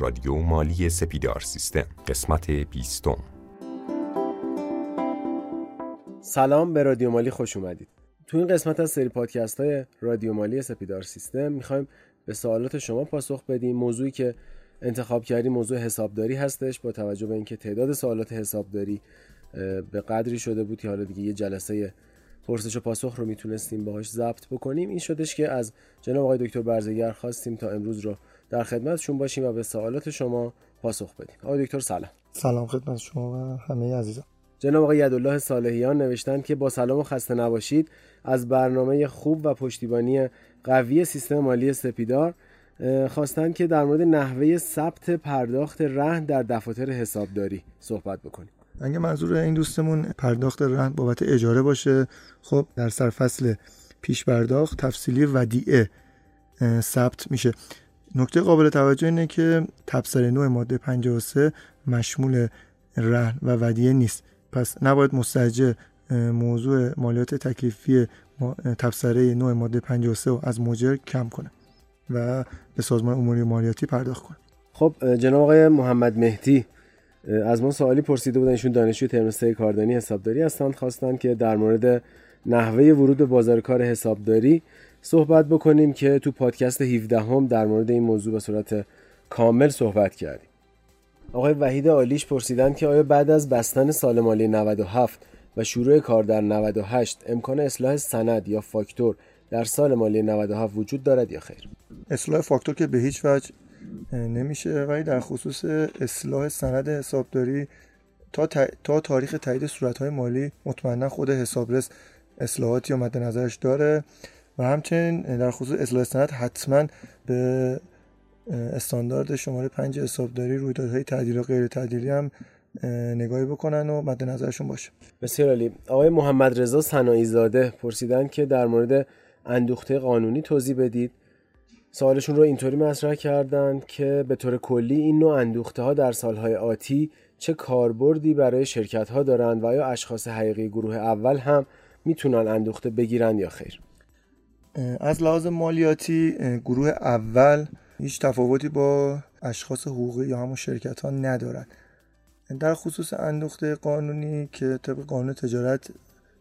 رادیو مالی سپیدار سیستم قسمت بیستم. سلام به رادیو مالی خوش اومدید. تو این قسمت از سری پادکست های رادیو مالی سپیدار سیستم می‌خوایم به سوالات شما پاسخ بدیم. موضوعی که انتخاب کردیم موضوع حسابداری هستش. با توجه به اینکه تعداد سوالات حسابداری به قدری شده بود که حالا دیگه یه جلسه پرسش و پاسخ رو می‌تونستیم باهاش ضبط بکنیم. این شدش که از جناب آقای دکتر برزگر خواستیم تا امروز رو در خدمتشون باشیم و به سوالات شما پاسخ بدیم. آقای دکتر سلام. سلام خدمت شما و همه عزیزان. جناب آقای یدالله صالحیان نوشتن که با سلام و خسته نباشید از برنامه خوب و پشتیبانی قوی سیستم مالی سپیدار خواستن که در مورد نحوه ثبت پرداخت رهن در دفاتر حسابداری صحبت بکنیم. اگه منظور این دوستمون پرداخت رهن بابت اجاره باشه خب در سرفصل پیش پرداخت تفصیلی ودیعه ثبت میشه. نکته قابل توجه اینه که تبصره نوع ماده 53 مشمول رهن و ودیعه نیست. پس نباید مستجر موضوع مالیات تکلیفی تبصره نوع ماده 53 از مجر کم کنه و به سازمان اموری مالیاتی پرداخت کنه. خب جناب آقای محمد مهدی از ما سوالی پرسیده بودن ایشون دانشجوی ترم 3 کاردانی حسابداری هستند خواستن که در مورد نحوه ورود به بازار کار حسابداری صحبت بکنیم که تو پادکست 17 هم در مورد این موضوع به صورت کامل صحبت کردیم. آقای وحید عالیش پرسیدن که آیا بعد از بستن سال مالی 97 و شروع کار در 98 امکان اصلاح سند یا فاکتور در سال مالی 97 وجود دارد یا خیر؟ اصلاح فاکتور که به هیچ وجه نمیشه ولی در خصوص اصلاح سند حسابداری تا, تا تاریخ تایید صورتهای مالی مطمئنا خود حسابرس اصلاحاتی مد نظرش داره. و همچنین در خصوص اصلاح سند حتما به استاندارد شماره پنج حسابداری رویدادهای تعدیل و غیر تعدیلی هم نگاهی بکنن و مد نظرشون باشه. بسیار عالی. آقای محمد رضا سنایی زاده پرسیدن که در مورد اندوخته قانونی توضیح بدید. سوالشون رو اینطوری مطرح کردن که به طور کلی این نوع اندوخته ها در سالهای آتی چه کاربردی برای شرکت ها دارند و آیا اشخاص حقیقی گروه اول هم می‌تونن اندوخته بگیرن یا خیر؟ از لحاظ مالیاتی گروه اول هیچ تفاوتی با اشخاص حقوقی یا همون شرکت ها ندارن در خصوص اندوخته قانونی که طبق قانون تجارت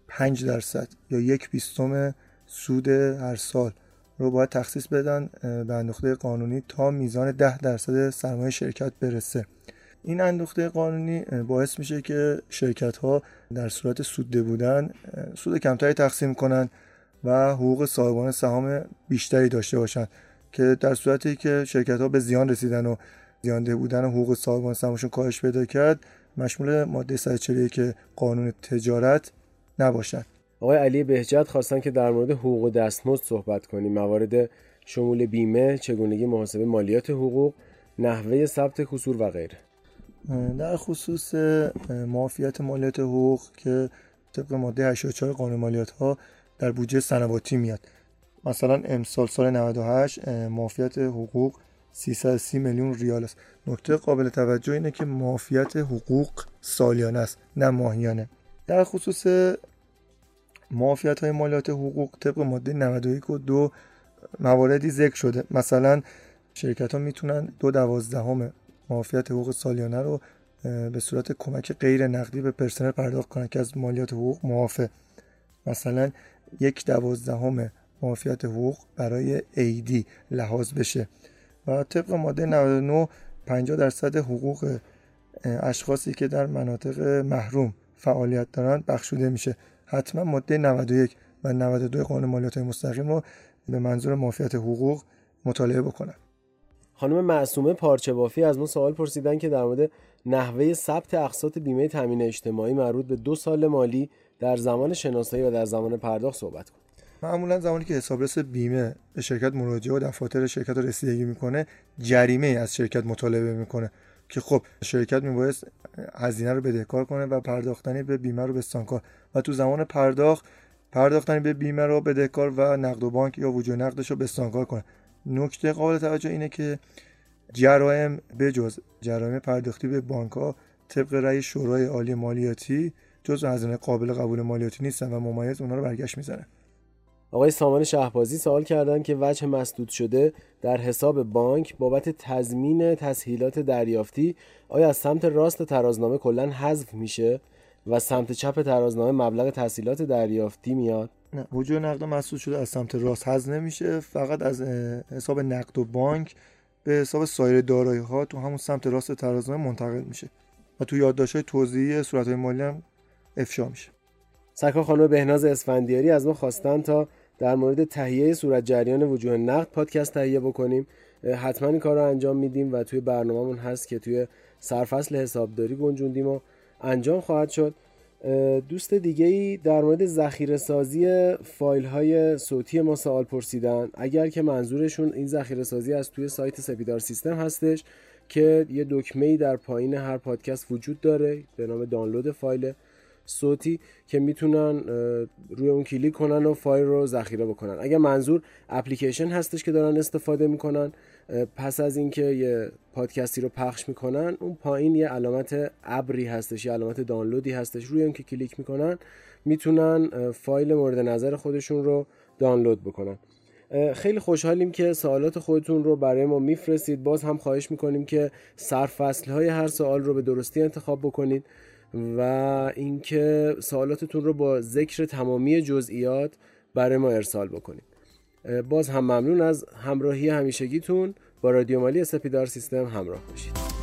5 درصد یا یک بیستم سود هر سال رو باید تخصیص بدن به اندوخته قانونی تا میزان 10 درصد سرمایه شرکت برسه. این اندوخته قانونی باعث میشه که شرکت ها در صورت سوده بودن سود کمتری تقسیم کنن. و حقوق صاحبان سهام بیشتری داشته باشن که در صورتی که شرکت ها به زیان رسیدن و زیانده بودن و حقوق صاحبان سهامشون کاهش پیدا کرد مشمول ماده 141 که قانون تجارت نباشن. آقای علی بهجت خواستن که در مورد حقوق دستمزد صحبت کنیم. موارد شمول بیمه چگونگی محاسبه مالیات حقوق نحوه ثبت کسور و غیره. در خصوص معافیت مالیات حقوق که طبق ماده 84 قانون مالیات ها در بودجه سنواتی میاد. مثلا امسال سال 98 معافیت حقوق 330 میلیون ریال است. نکته قابل توجه اینه که معافیت حقوق سالیانه است نه ماهیانه. در خصوص معافیت های مالیات حقوق طبق ماده 91 و دو مواردی ذکر شده. مثلا شرکت ها می‌تونن دو دوازدهم معافیت حقوق سالیانه رو به صورت کمک غیر نقدی به پرسنل پرداخت کنند که از مالیات حقوق معافه. مثلا یک دوازدهم معافیت حقوق برای ایدی لحاظ بشه و طبق ماده 99 50 درصد حقوق اشخاصی که در مناطق محروم فعالیت دارند بخشوده میشه. حتما ماده 91 و 92 قانون مالیات مستقیم رو به منظور معافیت حقوق مطالعه بکنن. خانم معصومه پارچه بافی از ما سوال پرسیدن که در مورد نحوه ثبت اقساط بیمه تامین اجتماعی مربوط به دو سال مالی در زمان شناسایی و در زمان پرداخت صحبت کنیم معمولا زمانی که حسابرس بیمه به شرکت مراجعه و دفاتر شرکت رو رسیدگی می‌کنه جریمه از شرکت مطالبه می‌کنه که خب شرکت میبایست هزینه رو بدهکار کنه و پرداختنی به بیمه رو بستانکار و تو زمان پرداخت پرداختنی به بیمه رو بدهکار و نقد و بانک یا وجود نقدش رو بستانکار کنه. نکته قابل توجه اینه که جرایم بجز جرایم پرداختی به بانک ها طبق رأی شورای عالی مالیاتی جز هزینه قابل قبول مالیاتی نیستن و ممیز اونها رو برگشت می‌زنه. آقای سامان شهبازی سوال کردن که وجه مسدود شده در حساب بانک بابت تضمین تسهیلات دریافتی آیا از سمت راست ترازنامه کلا حذف میشه و سمت چپ ترازنامه مبلغ تسهیلات دریافتی میاد؟ نه وجود نقد مسدود شده از سمت راست حذف نمیشه فقط از حساب نقد و بانک به حساب سایر دارایی ها تو همون سمت راست ترازنامه منتقل میشه. و تو یادداشت های توضیحی صورت های مالی هم افشا میشه. سرکار خانم بهناز اسفندیاری از ما خواستن تا در مورد تهیه صورت جریان وجوه نقد پادکست تهیه بکنیم. حتما این کار رو انجام میدیم و توی برنامهمون هست که توی سرفصل حسابداری گنجوندیم و انجام خواهد شد. دوست دیگه ای در مورد ذخیره سازی فایل های صوتی ما سوال پرسیدن. اگر که منظورشون این ذخیره سازی از توی سایت سپیدار سیستم هستش که یه دکمه ای در پایین هر پادکست وجود داره به نام دانلود فایل صوتی که می‌تونن روی اون کلیک کنن و فایل رو ذخیره بکنن. اگر منظور اپلیکیشن هستش که دارن استفاده می‌کنن پس از اینکه یه پادکستی رو پخش می‌کنن اون پایین یه علامت ابری هستش یه علامت دانلودی هستش. روی اون که کلیک می‌کنن می‌تونن فایل مورد نظر خودشون رو دانلود بکنن. خیلی خوشحالیم که سوالات خودتون رو برای ما میفرستید. باز هم خواهش می‌کنیم که سرفصل های هر سوال رو به درستی انتخاب بکنید. و اینکه سوالاتتون رو با ذکر تمامی جزئیات برای ما ارسال بکنید. باز هم ممنون از همراهی همیشگیتون. با رادیو مالی سپیدار سیستم همراه باشید.